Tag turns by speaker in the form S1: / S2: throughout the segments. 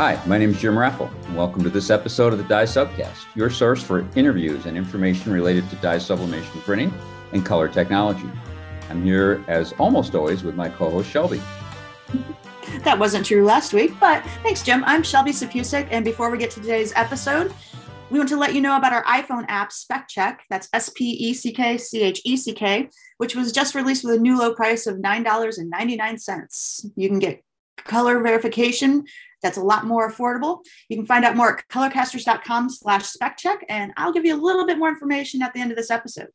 S1: Hi, my name is Jim Raffel, and welcome to this episode of the Dye Subcast, your source for interviews and information related to dye sublimation printing and color technology. I'm here, as almost always, with my co host Shelby.
S2: That wasn't true last week, but thanks, Jim. I'm Shelby Sapusik, and before we get to today's episode, we want to let you know about our iPhone app, Spec Check. That's S P E C K C H E C K, which was just released with a new low price of $9.99. You can get color verification that's a lot more affordable. You can find out more at colorcasters.com slash spec check, and I'll give you a little bit more information at the end of this episode.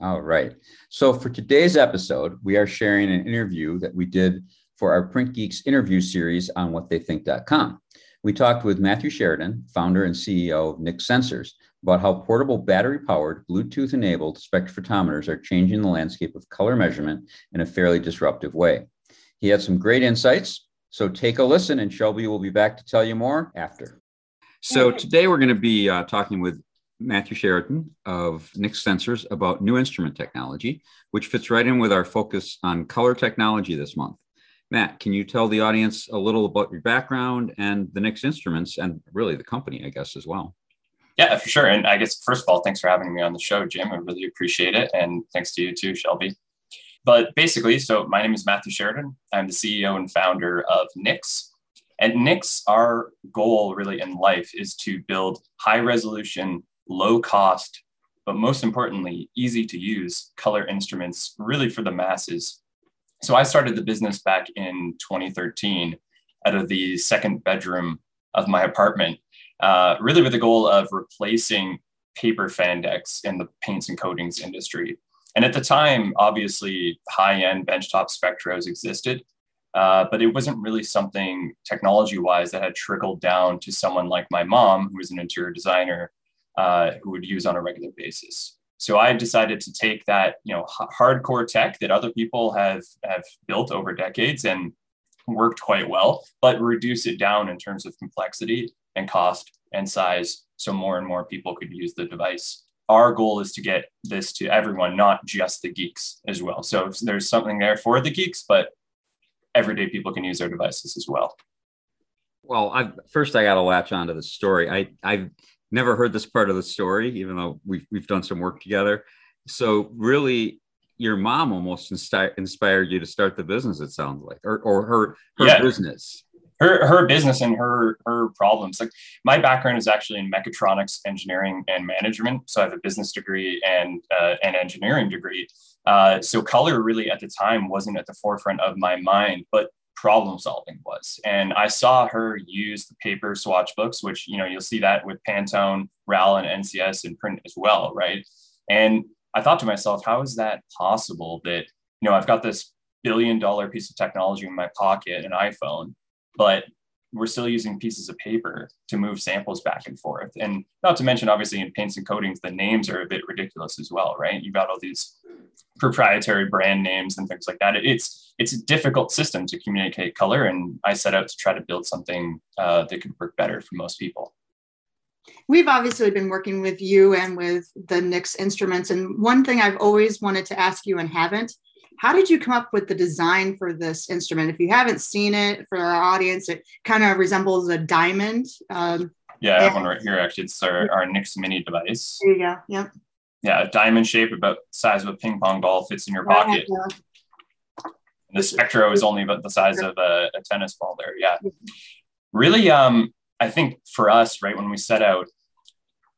S1: All right. So for today's episode, we are sharing an interview that we did for our Print Geeks interview series on whattheythink.com. We talked with Matthew Sheridan, founder and CEO of Nix Sensors, about how portable battery powered, Bluetooth enabled spectrophotometers are changing the landscape of color measurement in a fairly disruptive way. He had some great insights. So take a listen, and Shelby will be back to tell you more after. So today we're going to be uh, talking with Matthew Sheridan of Nix Sensors about new instrument technology, which fits right in with our focus on color technology this month. Matt, can you tell the audience a little about your background and the Nix Instruments and really the company, I guess, as well?
S3: Yeah, for sure. And I guess, first of all, thanks for having me on the show, Jim. I really appreciate it. And thanks to you too, Shelby. But basically, so my name is Matthew Sheridan. I'm the CEO and founder of Nix. At Nix, our goal really in life is to build high resolution, low cost, but most importantly, easy to use color instruments really for the masses. So I started the business back in 2013 out of the second bedroom of my apartment, uh, really with the goal of replacing paper fan decks in the paints and coatings industry. And at the time, obviously, high end benchtop spectros existed, uh, but it wasn't really something technology wise that had trickled down to someone like my mom, who was an interior designer, uh, who would use on a regular basis. So I decided to take that, you know, h- hardcore tech that other people have have built over decades and worked quite well, but reduce it down in terms of complexity and cost and size, so more and more people could use the device our goal is to get this to everyone, not just the geeks as well. So there's something there for the geeks, but everyday people can use their devices as well.
S1: Well, I've, first I got to latch onto the story. I I've never heard this part of the story, even though we've we've done some work together. So really, your mom almost inspired inspired you to start the business. It sounds like, or or her her yeah. business
S3: her her business and her her problems. Like my background is actually in mechatronics engineering and management, so I have a business degree and uh, an engineering degree. Uh, so color really at the time wasn't at the forefront of my mind, but problem solving was. And I saw her use the paper swatch books, which you know you'll see that with Pantone, RAL, and NCS in print as well, right? And I thought to myself, how is that possible that you know I've got this billion dollar piece of technology in my pocket, an iPhone, but we're still using pieces of paper to move samples back and forth. And not to mention, obviously, in paints and coatings, the names are a bit ridiculous as well, right? You've got all these proprietary brand names and things like that. It's it's a difficult system to communicate color, and I set out to try to build something uh, that could work better for most people.
S2: We've obviously been working with you and with the Nix instruments, and one thing I've always wanted to ask you and haven't how did you come up with the design for this instrument? If you haven't seen it for our audience, it kind of resembles a diamond. Um,
S3: yeah, I have one right here. Actually, it's our, our Nix Mini device.
S2: There you go. Yep.
S3: Yeah, a diamond shape about the size of a ping pong ball fits in your pocket. Yeah. The Spectro is only about the size of a, a tennis ball. There, yeah. Really, um, I think for us, right when we set out,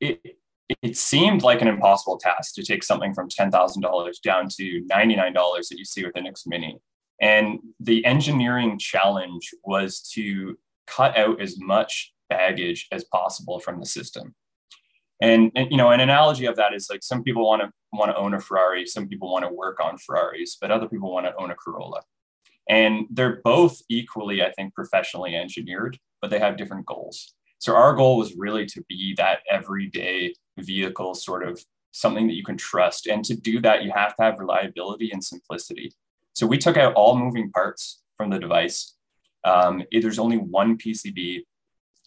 S3: it it seemed like an impossible task to take something from $10,000 down to $99 that you see with the Nix Mini. And the engineering challenge was to cut out as much baggage as possible from the system. And, and, you know, an analogy of that is like some people want to want to own a Ferrari, some people want to work on Ferraris, but other people want to own a Corolla. And they're both equally, I think, professionally engineered, but they have different goals. So our goal was really to be that everyday vehicle sort of something that you can trust. And to do that, you have to have reliability and simplicity. So we took out all moving parts from the device. Um, there's only one PCB.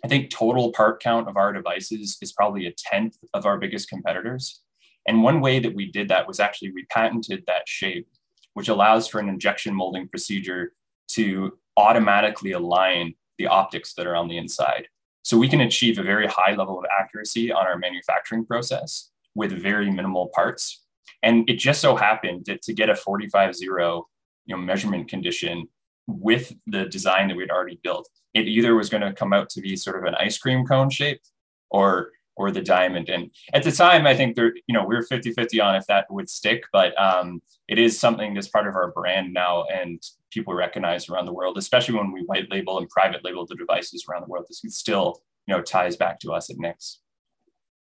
S3: I think total part count of our devices is probably a tenth of our biggest competitors. And one way that we did that was actually we patented that shape, which allows for an injection molding procedure to automatically align the optics that are on the inside. So we can achieve a very high level of accuracy on our manufacturing process with very minimal parts. And it just so happened that to get a 45 0 you know, measurement condition with the design that we'd already built, it either was going to come out to be sort of an ice cream cone shape or or the diamond. And at the time, I think there, you know, we were 50 50 on if that would stick, but um, it is something that's part of our brand now and people recognize around the world, especially when we white label and private label the devices around the world. This still, you know, ties back to us at Nix.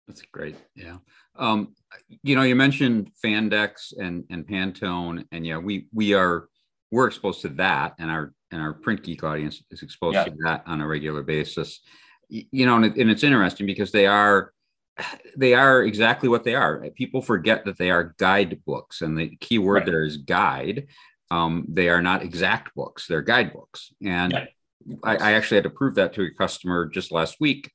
S1: That's great. Yeah. Um, you know, you mentioned fan decks and, and Pantone, and yeah, we we are we're exposed to that, and our and our print geek audience is exposed yeah. to that on a regular basis you know, and, it, and it's interesting because they are they are exactly what they are. People forget that they are guidebooks, and the key word right. there is guide. Um, they are not exact books; they're guidebooks. And yeah. I, I, actually had to prove that to a customer just last week.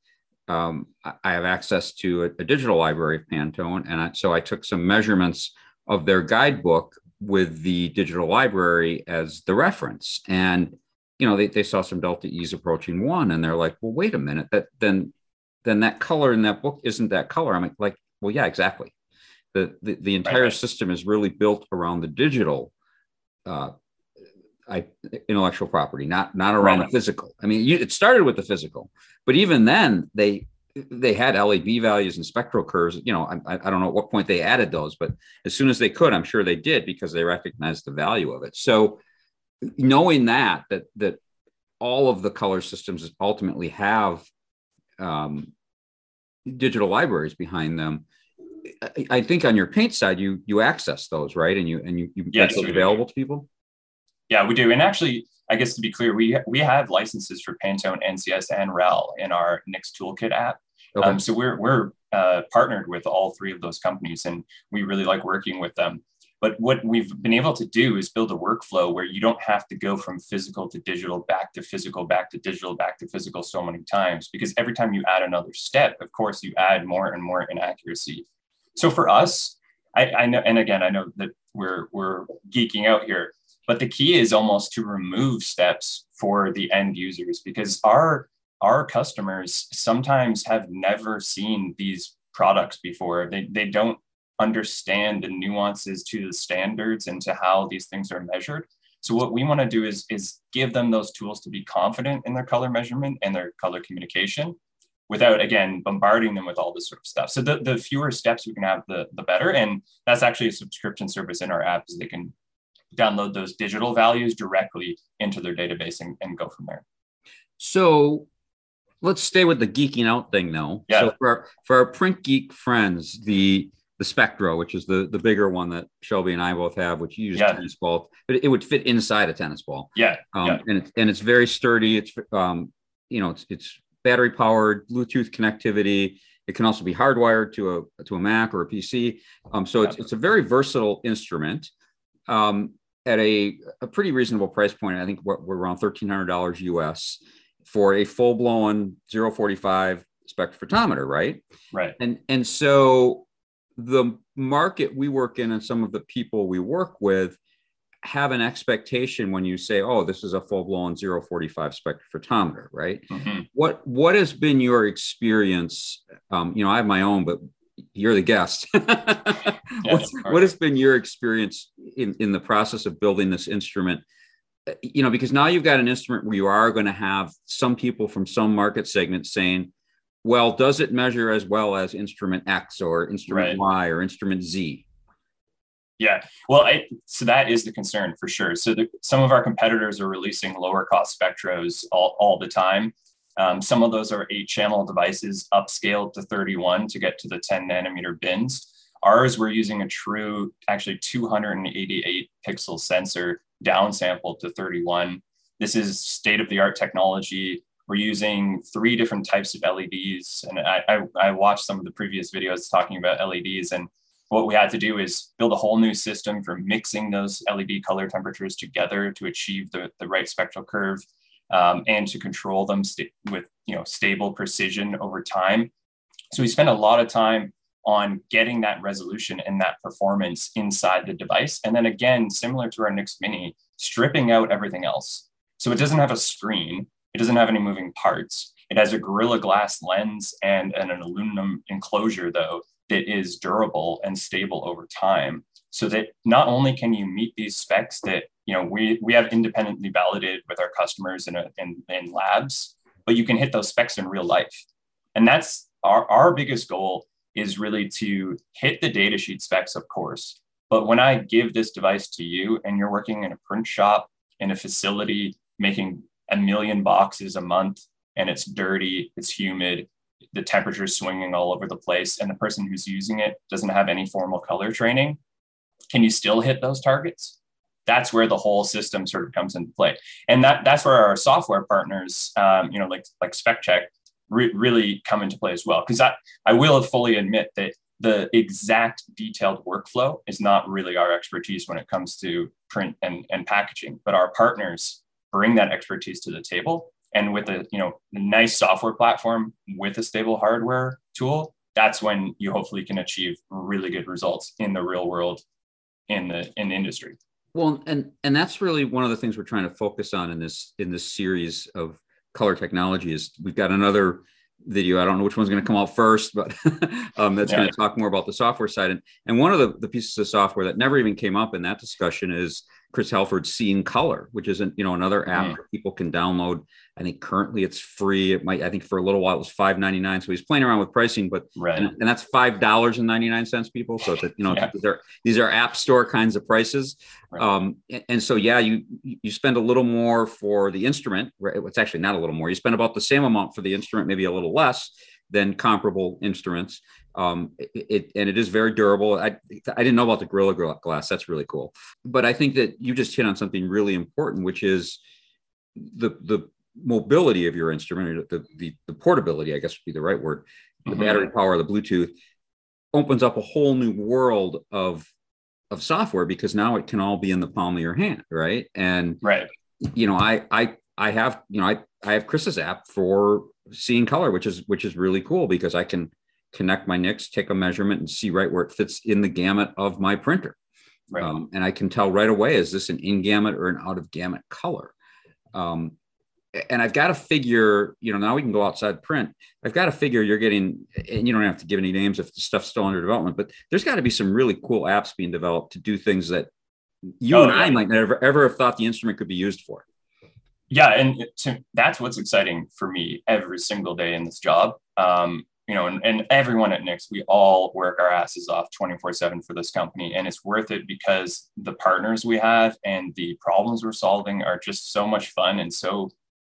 S1: Um, I have access to a, a, digital library of Pantone, and I, so I took some measurements of their guidebook with the digital library as the reference, and you know, they, they saw some delta E's approaching one and they're like, well, wait a minute, that then then that color in that book isn't that color. I'm like, well, yeah, exactly. The the, the entire right. system is really built around the digital uh, I, intellectual property, not not around right. the physical. I mean, you, it started with the physical, but even then they they had LAB values and spectral curves. You know, I, I don't know at what point they added those, but as soon as they could, I'm sure they did because they recognized the value of it. So knowing that that that all of the color systems ultimately have um, digital libraries behind them. I, I, think on your paint side, you you access those right, and you and you, you yes, make those available do. to people.
S3: Yeah, we do. And actually, I guess to be clear, we we have licenses for Pantone, NCS, and RAL in our Nix Toolkit app. Okay. Um, so we're we're uh, partnered with all three of those companies, and we really like working with them. But what we've been able to do is build a workflow where you don't have to go from physical to digital, back to physical, back to digital, back to physical so many times. Because every time you add another step, of course, you add more and more inaccuracy. So for us, I, I know, and again, I know that we're we're geeking out here, but the key is almost to remove steps for the end users because our our customers sometimes have never seen these products before. They, they don't understand the nuances to the standards and to how these things are measured. So what we want to do is, is give them those tools to be confident in their color measurement and their color communication without, again, bombarding them with all this sort of stuff. So the, the fewer steps we can have, the, the better. And that's actually a subscription service in our app is they can download those digital values directly into their database and, and go from there.
S1: So let's stay with the geeking out thing now. Yeah. So for our, for our print geek friends, the the Spectro, which is the the bigger one that Shelby and I both have, which you use yeah. tennis ball, but it would fit inside a tennis ball.
S3: Yeah,
S1: um,
S3: yeah.
S1: and it's and it's very sturdy. It's um, you know, it's it's battery powered, Bluetooth connectivity. It can also be hardwired to a to a Mac or a PC. Um, so it's it's a very versatile instrument. Um, at a, a pretty reasonable price point, I think we're, we're around thirteen hundred dollars US for a full blown 045 spectrophotometer, right?
S3: Right.
S1: And and so the market we work in and some of the people we work with have an expectation when you say, "Oh, this is a full-blown 045 spectrophotometer," right? Mm-hmm. What what has been your experience? Um, you know, I have my own, but you're the guest. what, what has been your experience in in the process of building this instrument? You know, because now you've got an instrument where you are going to have some people from some market segments saying, well, does it measure as well as instrument X or instrument right. Y or instrument Z?
S3: Yeah, well, I, so that is the concern for sure. So the, some of our competitors are releasing lower cost spectros all, all the time. Um, some of those are eight channel devices upscaled to 31 to get to the 10 nanometer bins. Ours, we're using a true, actually 288 pixel sensor downsampled to 31. This is state of the art technology we're using three different types of LEDs. And I, I, I, watched some of the previous videos talking about LEDs. And what we had to do is build a whole new system for mixing those LED color temperatures together to achieve the, the right spectral curve um, and to control them with you know stable precision over time. So we spent a lot of time on getting that resolution and that performance inside the device. And then again, similar to our Nix Mini, stripping out everything else. So it doesn't have a screen It doesn't have any moving parts. It has a Gorilla Glass lens and, and an aluminum enclosure, though, that is durable and stable over time. So that not only can you meet these specs that you know we, we have independently validated with our customers in, a, in, in labs, but you can hit those specs in real life. And that's our, our biggest goal is really to hit the datasheet specs, of course. But when I give this device to you and you're working in a print shop in a facility making a million boxes a month and it's dirty, it's humid, the temperature is swinging all over the place, and the person who's using it doesn't have any formal color training, can you still hit those targets? That's where the whole system sort of comes into play, and that that's where our software partners, um, you know, like like SpecCheck, re- really come into play as well. Because I I will fully admit that the exact detailed workflow is not really our expertise when it comes to print and, and packaging, but our partners bring that expertise to the table. And with a you know nice software platform with a stable hardware tool, that's when you hopefully can achieve really good results in the real world in the in the industry.
S1: Well, and and that's really one of the things we're trying to focus on in this in this series of color technology is we've got another video. I don't know which one's going to come out first, but um, that's yeah. going to talk more about the software side. And, and one of the, the pieces of software that never even came up in that discussion is Chris Halford's Seeing Color, which is an, you know another app mm. that people can download. I think currently it's free. It might I think for a little while it was five ninety nine. So he's playing around with pricing, but right. and, and that's five dollars and ninety nine cents. People, so that you know yeah. these are these are app store kinds of prices. Right. Um, and, and, so yeah, you you spend a little more for the instrument. Right? It's actually not a little more. You spend about the same amount for the instrument, maybe a little less than comparable instruments. Um, it, it, and it is very durable. I I didn't know about the Gorilla Glass. That's really cool. But I think that you just hit on something really important, which is the the mobility of your instrument, the the, the portability, I guess would be the right word. The mm-hmm. battery power, the Bluetooth opens up a whole new world of of software because now it can all be in the palm of your hand, right? And
S3: right,
S1: you know, I I I have you know I I have Chris's app for seeing color, which is which is really cool because I can connect my Nix, take a measurement, and see right where it fits in the gamut of my printer. Right. Um, and I can tell right away is this an in gamut or an out of gamut color. Um, and I've got to figure, you know, now we can go outside print. I've got to figure you're getting, and you don't have to give any names if the stuff's still under development, but there's got to be some really cool apps being developed to do things that you oh, and yeah. I might never ever have thought the instrument could be used for.
S3: Yeah, and to, that's what's exciting for me every single day in this job. Um, you know, and, and everyone at Nix, we all work our asses off 24 7 for this company. And it's worth it because the partners we have and the problems we're solving are just so much fun and so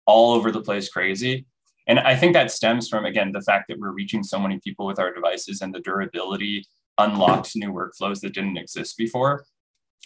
S3: all over the place crazy. And I think that stems from, again, the fact that we're reaching so many people with our devices and the durability unlocks new workflows that didn't exist before.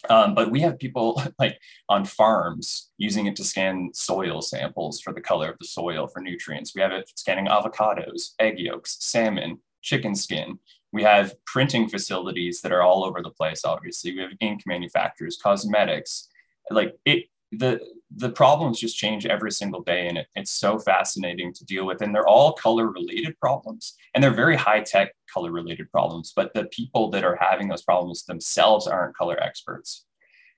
S3: Um, but we have people like on farms using it to scan soil samples for the color of the soil for nutrients. We have it scanning avocados, egg yolks, salmon, chicken skin. We have printing facilities that are all over the place. Obviously, we have ink manufacturers, cosmetics. Like it, the the problems just change every single day and it, it's so fascinating to deal with and they're all color related problems and they're very high tech color related problems but the people that are having those problems themselves aren't color experts.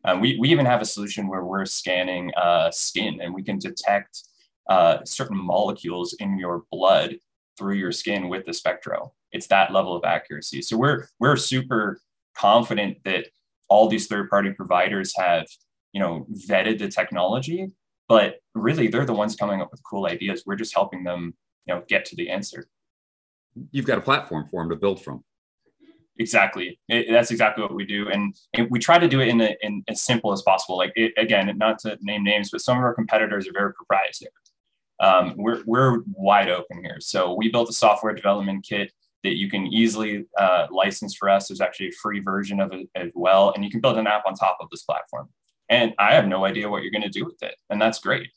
S3: Um, we, we even have a solution where we're scanning uh, skin and we can detect uh, certain molecules in your blood through your skin with the spectro. It's that level of accuracy. So we're we're super confident that all these third party providers have you know vetted the technology but really they're the ones coming up with cool ideas. We're just helping them you know get to the answer.
S1: You've got a platform for them to build from.
S3: Exactly. It, that's exactly what we do. And, and, we try to do it in, a, in as simple as possible. Like it, again not to name names but some of our competitors are very proprietary. Um, we're, we're wide open here. So we built a software development kit that you can easily uh, license for us. There's actually a free version of it as well. And you can build an app on top of this platform and I have no idea what you're going to do with it. And that's great.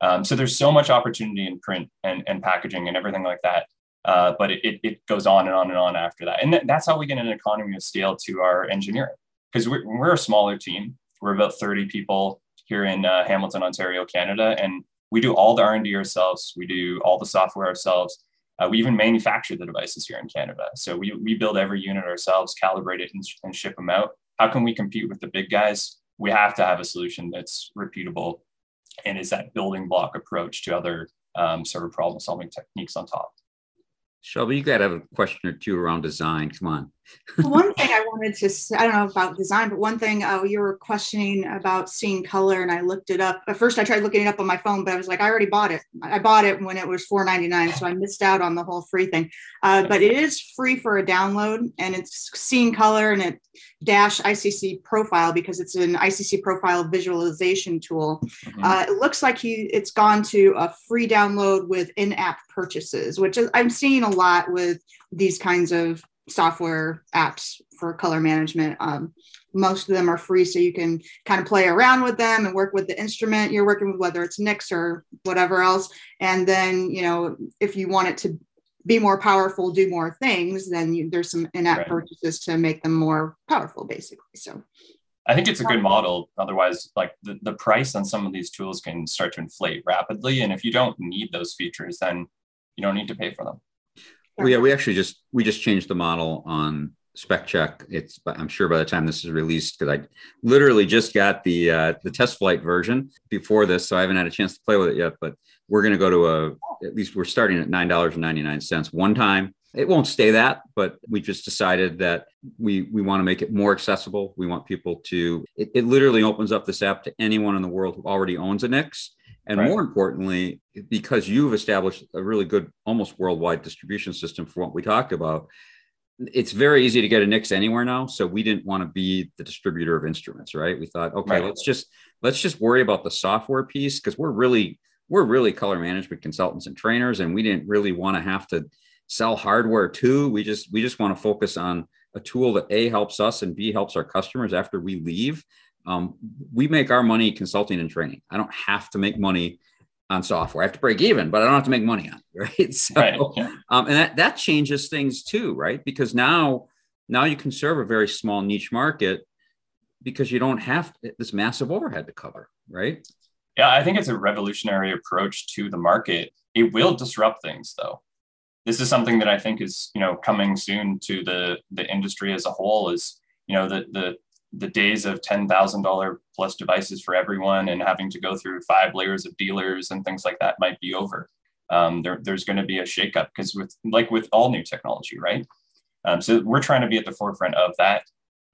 S3: Um, so there's so much opportunity in print and, and packaging and everything like that. Uh, but it, it, goes on and on and on after that. And th- that's how we get an economy of scale to our engineering because we're, we're a smaller team. We're about 30 people here in uh, Hamilton, Ontario, Canada. And we do all the R&D ourselves. We do all the software ourselves. Uh, we even manufacture the devices here in Canada. So we, we build every unit ourselves, calibrate it and, and ship them out. How can we compete with the big guys? We have to have a solution that's repeatable and is that building block approach to other um, sort of problem solving techniques on top.
S1: Shelby, you got to have a question or two around design. Come on.
S2: One thing I wanted to, say, I don't know about design, but one thing uh, you were questioning about seeing color, and I looked it up. At first, I tried looking it up on my phone, but I was like, I already bought it. I bought it when it was $4.99, so I missed out on the whole free thing. Uh, but it is free for a download, and it's seeing color, and it dash ICC profile because it's an ICC profile visualization tool. Mm-hmm. Uh, it looks like he it's gone to a free download with in-app purchases, which is, I'm seeing a lot with these kinds of software apps for color management. Um, most of them are free, so you can kind of play around with them and work with the instrument you're working with, whether it's Nix or whatever else. And then, you know, if you want it to be more powerful, do more things, then you, there's some in-app right. purchases to make them more powerful, basically. So.
S3: I think it's a good model. Otherwise, like the, the price on some of these tools can start to inflate rapidly. And if you don't need those features, then you don't need to pay for them.
S1: Well, yeah, we actually just we just changed the model on spec check. It's I'm sure by the time this is released, because I literally just got the uh, the test flight version before this, so I haven't had a chance to play with it yet. But we're going to go to a at least we're starting at nine dollars and ninety nine cents one time. It won't stay that, but we just decided that we we want to make it more accessible. We want people to. It, it literally opens up this app to anyone in the world who already owns a Nix and right. more importantly, because you've established a really good, almost worldwide distribution system for what we talked about, it's very easy to get a Nix anywhere now. So we didn't want to be the distributor of instruments, right? We thought, okay, right. let's just let's just worry about the software piece because we're really we're really color management consultants and trainers, and we didn't really want to have to sell hardware too. We just we just want to focus on a tool that a helps us and b helps our customers after we leave um, we make our money consulting and training. I don't have to make money on software. I have to break even, but I don't have to make money on it, right? So, right, yeah. um, and that, that changes things too, right? Because now, now you can serve a very small niche market because you don't have this massive overhead to cover, right?
S3: Yeah, I think it's a revolutionary approach to the market. It will disrupt things, though. This is something that I think is, you know, coming soon to the the industry as a whole. Is you know the the the days of $10,000 plus devices for everyone and having to go through five layers of dealers and things like that might be over. Um, there, there's going to be a shakeup because with like with all new technology, right? Um, so we're trying to be at the forefront of that.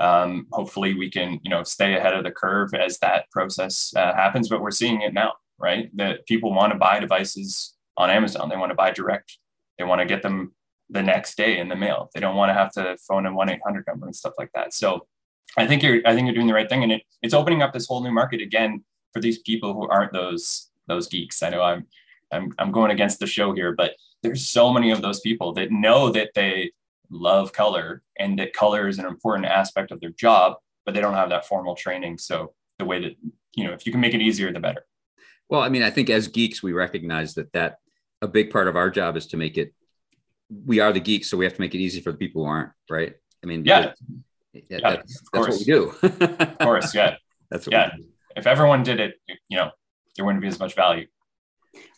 S3: Um, hopefully, we can you know stay ahead of the curve as that process uh, happens. But we're seeing it now, right? That people want to buy devices on Amazon. They want to buy direct. They want to get them the next day in the mail. They don't want to have to phone a one eight hundred number and stuff like that. So I think you're I think you're doing the right thing, and it, it's opening up this whole new market again for these people who aren't those those geeks. I know I'm I'm I'm going against the show here, but there's so many of those people that know that they love color and that color is an important aspect of their job, but they don't have that formal training. So the way that you know, if you can make it easier, the better.
S1: Well, I mean, I think as geeks, we recognize that that a big part of our job is to make it. We are the geeks, so we have to make it easy for the people who aren't, right? I mean,
S3: yeah
S1: yeah, that's, that's what we do.
S3: of course, yeah.
S1: That's
S3: yeah. If everyone did it, you know, there wouldn't be as much value.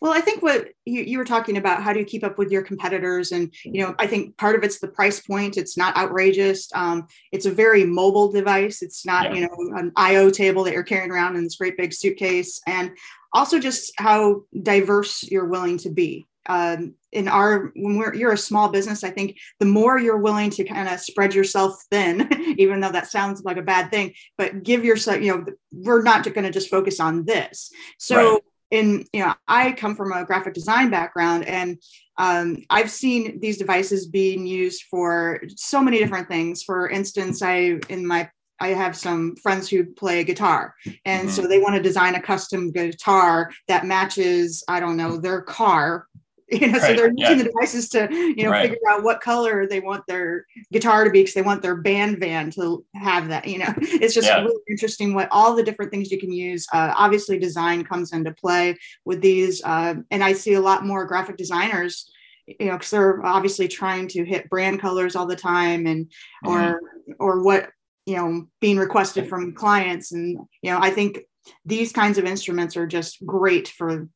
S2: Well, I think what you, you were talking about, how do you keep up with your competitors? And, you know, I think part of it's the price point. It's not outrageous. Um, it's a very mobile device. It's not, yeah. you know, an IO table that you're carrying around in this great big suitcase. And also just how diverse you're willing to be um, in our when we're you're a small business i think the more you're willing to kind of spread yourself thin even though that sounds like a bad thing but give yourself you know we're not going to just focus on this so right. in you know i come from a graphic design background and um, i've seen these devices being used for so many different things for instance i in my I have some friends who play guitar, and mm-hmm. so they want to design a custom guitar that matches, I don't know, their car you know right. so they're using yeah. the devices to you know right. figure out what color they want their guitar to be because they want their band van to have that you know it's just yeah. really interesting what all the different things you can use uh, obviously design comes into play with these uh, and i see a lot more graphic designers you know because they're obviously trying to hit brand colors all the time and mm-hmm. or or what you know being requested from clients and you know i think these kinds of instruments are just great for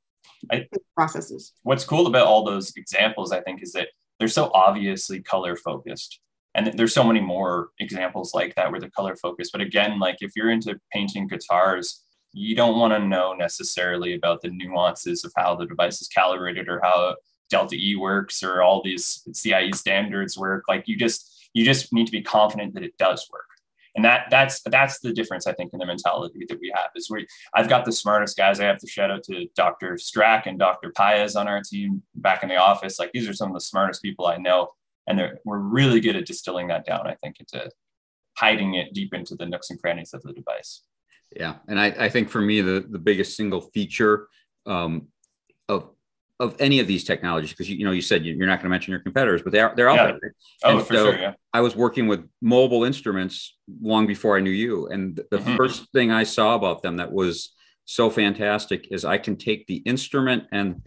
S2: I, processes.
S3: What's cool about all those examples, I think, is that they're so obviously color focused. And there's so many more examples like that where the color focused. But again, like if you're into painting guitars, you don't want to know necessarily about the nuances of how the device is calibrated or how delta e works or all these cie standards work like you just you just need to be confident that it does work and that that's that's the difference i think in the mentality that we have is we i've got the smartest guys. I have to shout out to dr strack and dr paez on our team back in the office. Like these are some of the smartest people i know. And we're really good at distilling that down i think into hiding it deep into the nooks and crannies of the device.
S1: Yeah. And i, I think for me the the biggest single feature um, of of any of these technologies because you, you know you said you're not going to mention your competitors but they are they're out yeah. there
S3: oh and for so sure yeah
S1: i was working with mobile instruments long before i knew you and the mm-hmm. first thing i saw about them that was so fantastic is i can take the instrument and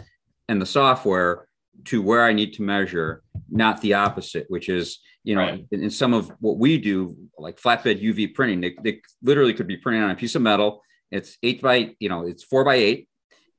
S1: and the software to where i need to measure not the opposite which is you know right. in, in, some of what we do like flatbed uv printing they, they literally could be printing on a piece of metal it's eight by you know it's four by eight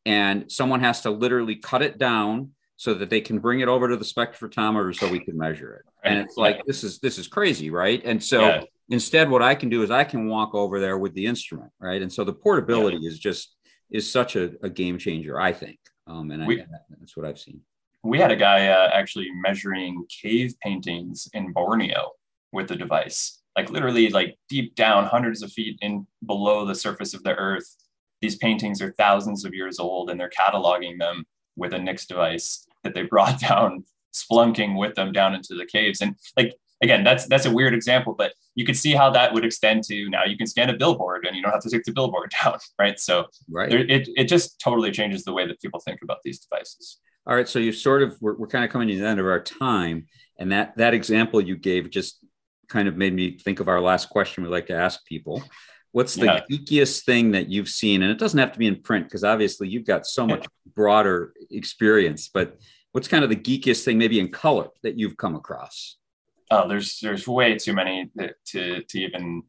S1: and someone has to literally cut it down so that they can bring it over to the spectrophotometer so we can measure it. And it's like this is this is crazy, right? And so yeah. instead, what I can do is I can walk over there with the instrument, right? And so the portability yeah. is just is such a, a, game changer, I think. Um, and we, I, that's what I've seen.
S3: We had a guy uh, actually measuring cave paintings in Borneo with the device, like literally like deep down, hundreds of feet in below the surface of the earth these paintings are thousands of years old and they're cataloging them with a Nix device that they brought down, splunking with them down into the caves. And like again, that's that's a weird example, but you could see how that would extend to now you can scan a billboard and you don't have to take the billboard down, right? So right. There, it it just totally changes the way that people think about these devices.
S1: All right, so you sort of we're, we're kind of coming to the end of our time, and that that example you gave just kind of made me think of our last question we like to ask people. What's the yeah. geekiest thing that you've seen? And it doesn't have to be in print because obviously you've got so much broader experience, but what's kind of the geekiest thing maybe in color that you've come across?
S3: Oh, there's there's way too many to to even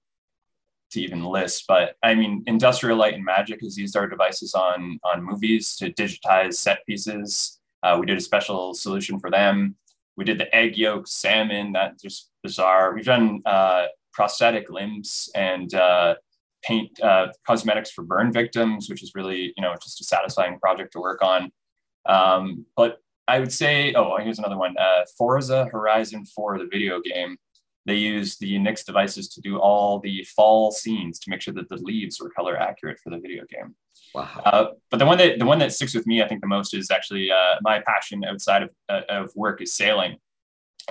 S3: to even list. But I mean, Industrial Light and Magic has used our devices on on movies to digitize set pieces. Uh, we did a special solution for them. We did the egg yolk salmon. That just bizarre. We've done uh, prosthetic limbs and uh, paint uh, cosmetics for burn victims, which is really, you know, just a satisfying project to work on. Um, but I would say, oh, here's another one. Uh, Forza Horizon 4, the video game, they used the Nix devices to do all the fall scenes to make sure that the leaves were color accurate for the video game. Wow. Uh, but the one that the one that sticks with me, I think, the most is actually uh, my passion outside of, uh, of work is sailing,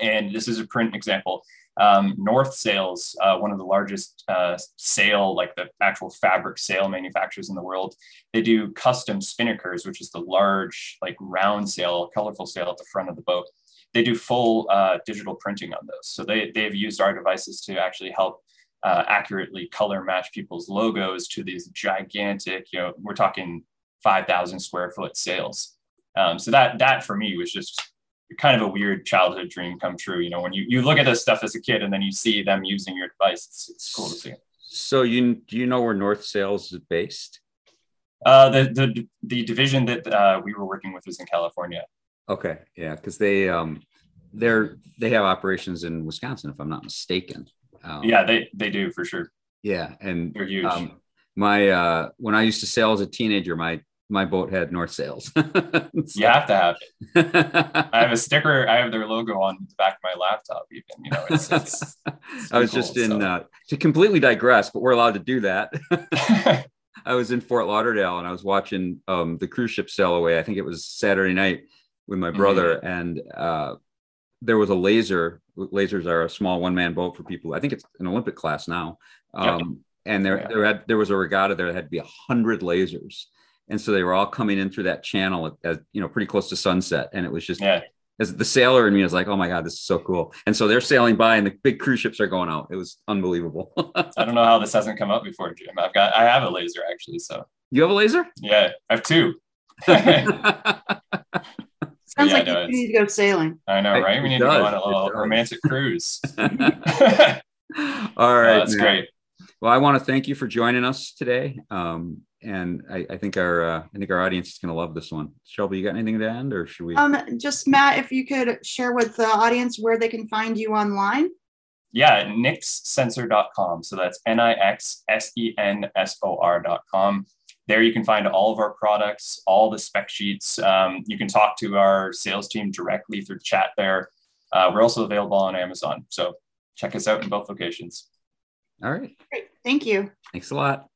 S3: and this is a print example. Um, North Sails, uh, one of the largest uh, sail, like the actual fabric sail manufacturers in the world, they do custom spinnakers, which is the large, like round sail, colorful sail at the front of the boat. They do full uh, digital printing on those. So they, they've used our devices to actually help uh, accurately color match people's logos to these gigantic, you know, we're talking 5,000 square foot sails. Um, so that, that for me was just kind of a weird childhood dream come true. You know, when you, you look at this stuff as a kid and then you see them using your device, it's, it's cool to see.
S1: So you do you know where North Sails is based?
S3: Uh, the the the division that uh, we were working with was in California.
S1: Okay, yeah, because they um they're they have operations in Wisconsin, if I'm not mistaken.
S3: Um, yeah, they they do for sure.
S1: Yeah, and
S3: they're huge. Um,
S1: my uh, when I used to sail as a teenager, my my boat had North Sails. so.
S3: You have to have it. I have a sticker. I have their logo on the back of my laptop. Even you know, it's, it's,
S1: it's I was cool, just in so. uh, to completely digress, but we're allowed to do that. I was in Fort Lauderdale and I was watching um, the cruise ship sail away. I think it was Saturday night with my brother, mm-hmm. and uh, there was a laser. Lasers are a small one man boat for people. I think it's an Olympic class now. Um, yep. And there, yeah. there had there was a regatta there that had to be a hundred lasers and so they were all coming in through that channel at, at, you know pretty close to sunset and it was just yeah. as the sailor in me was like oh my god this is so cool and so they're sailing by and the big cruise ships are going out it was unbelievable
S3: i don't know how this hasn't come up before jim i've got i have a laser actually so
S1: you have a laser
S3: yeah i have two
S2: Sounds yeah, like no, you need to go sailing.
S3: I know, right? We need does. to go on a little romantic cruise.
S1: All right. Oh,
S3: that's man. great.
S1: Well, I want to thank you for joining us today. Um, and I, I, think our uh, I think our audience is going to love this one. Shelby, you got anything to end, or should we?
S2: Um, just Matt, if you could share with the audience where they can find you online.
S3: Yeah, nixsensor.com. So that's N I X S E N S O R.com. There you can find all of our products, all the spec sheets. Um, you can talk to our sales team directly through chat there. Uh, we're also available on Amazon. So check us out in both locations.
S1: All right.
S2: Great. Thank you.
S1: Thanks a lot.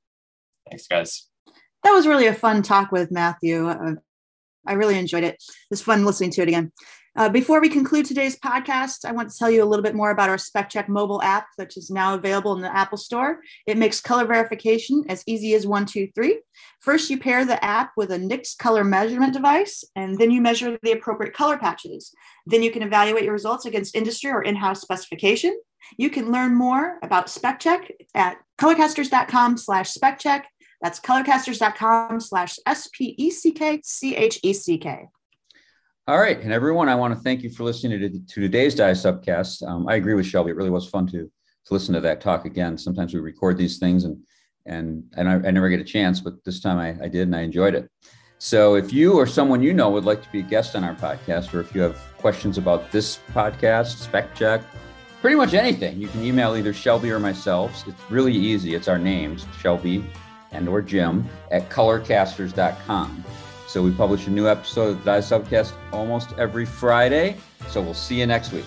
S3: Thanks, guys.
S2: That was really a fun talk with Matthew. Uh, I really enjoyed it. It was fun listening to it again. Uh, before we conclude today's podcast, I want to tell you a little bit more about our SpecCheck mobile app, which is now available in the Apple Store. It makes color verification as easy as one, two, three. First, you pair the app with a Nix color measurement device, and then you measure the appropriate color patches. Then you can evaluate your results against industry or in-house specification. You can learn more about SpecCheck at colorcasters.com slash SpecCheck. That's colorcasters.com slash S-P-E-C-K-C-H-E-C-K.
S1: All right, and everyone, I want to thank you for listening to, to today's Dye Subcast. Um, I agree with Shelby; it really was fun to to listen to that talk again. Sometimes we record these things, and and and I, I never get a chance, but this time I, I did, and I enjoyed it. So, if you or someone you know would like to be a guest on our podcast, or if you have questions about this podcast, spec check, pretty much anything, you can email either Shelby or myself. It's really easy. It's our names, Shelby and or Jim at colorcasters.com. So we publish a new episode of the Dye Subcast almost every Friday. So we'll see you next week.